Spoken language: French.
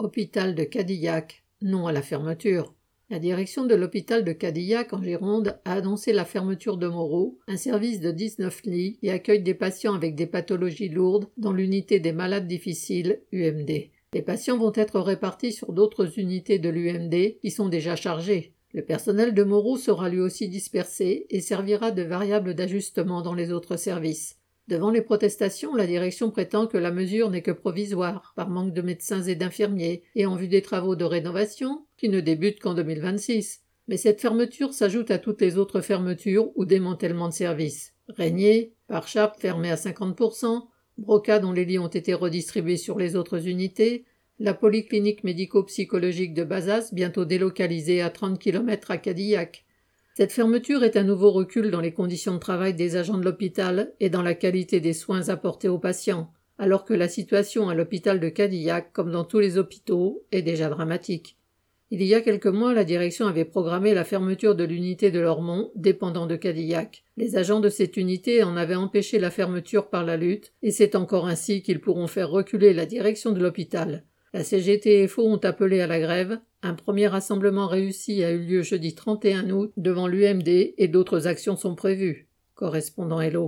Hôpital de Cadillac, non à la fermeture. La direction de l'hôpital de Cadillac en Gironde a annoncé la fermeture de Moreau, un service de 19 lits qui accueille des patients avec des pathologies lourdes dans l'unité des malades difficiles, UMD. Les patients vont être répartis sur d'autres unités de l'UMD qui sont déjà chargées. Le personnel de Moreau sera lui aussi dispersé et servira de variable d'ajustement dans les autres services. Devant les protestations, la direction prétend que la mesure n'est que provisoire, par manque de médecins et d'infirmiers, et en vue des travaux de rénovation, qui ne débutent qu'en 2026. Mais cette fermeture s'ajoute à toutes les autres fermetures ou démantèlements de services. Régnier, Parchap fermé à 50%, Broca dont les lits ont été redistribués sur les autres unités, la polyclinique médico-psychologique de Bazas bientôt délocalisée à 30 km à Cadillac, cette fermeture est un nouveau recul dans les conditions de travail des agents de l'hôpital et dans la qualité des soins apportés aux patients, alors que la situation à l'hôpital de Cadillac, comme dans tous les hôpitaux, est déjà dramatique. Il y a quelques mois, la direction avait programmé la fermeture de l'unité de Lormont, dépendant de Cadillac. Les agents de cette unité en avaient empêché la fermeture par la lutte, et c'est encore ainsi qu'ils pourront faire reculer la direction de l'hôpital. La CGT et FO ont appelé à la grève. Un premier rassemblement réussi a eu lieu jeudi 31 août devant l'UMD et d'autres actions sont prévues. Correspondant Hello.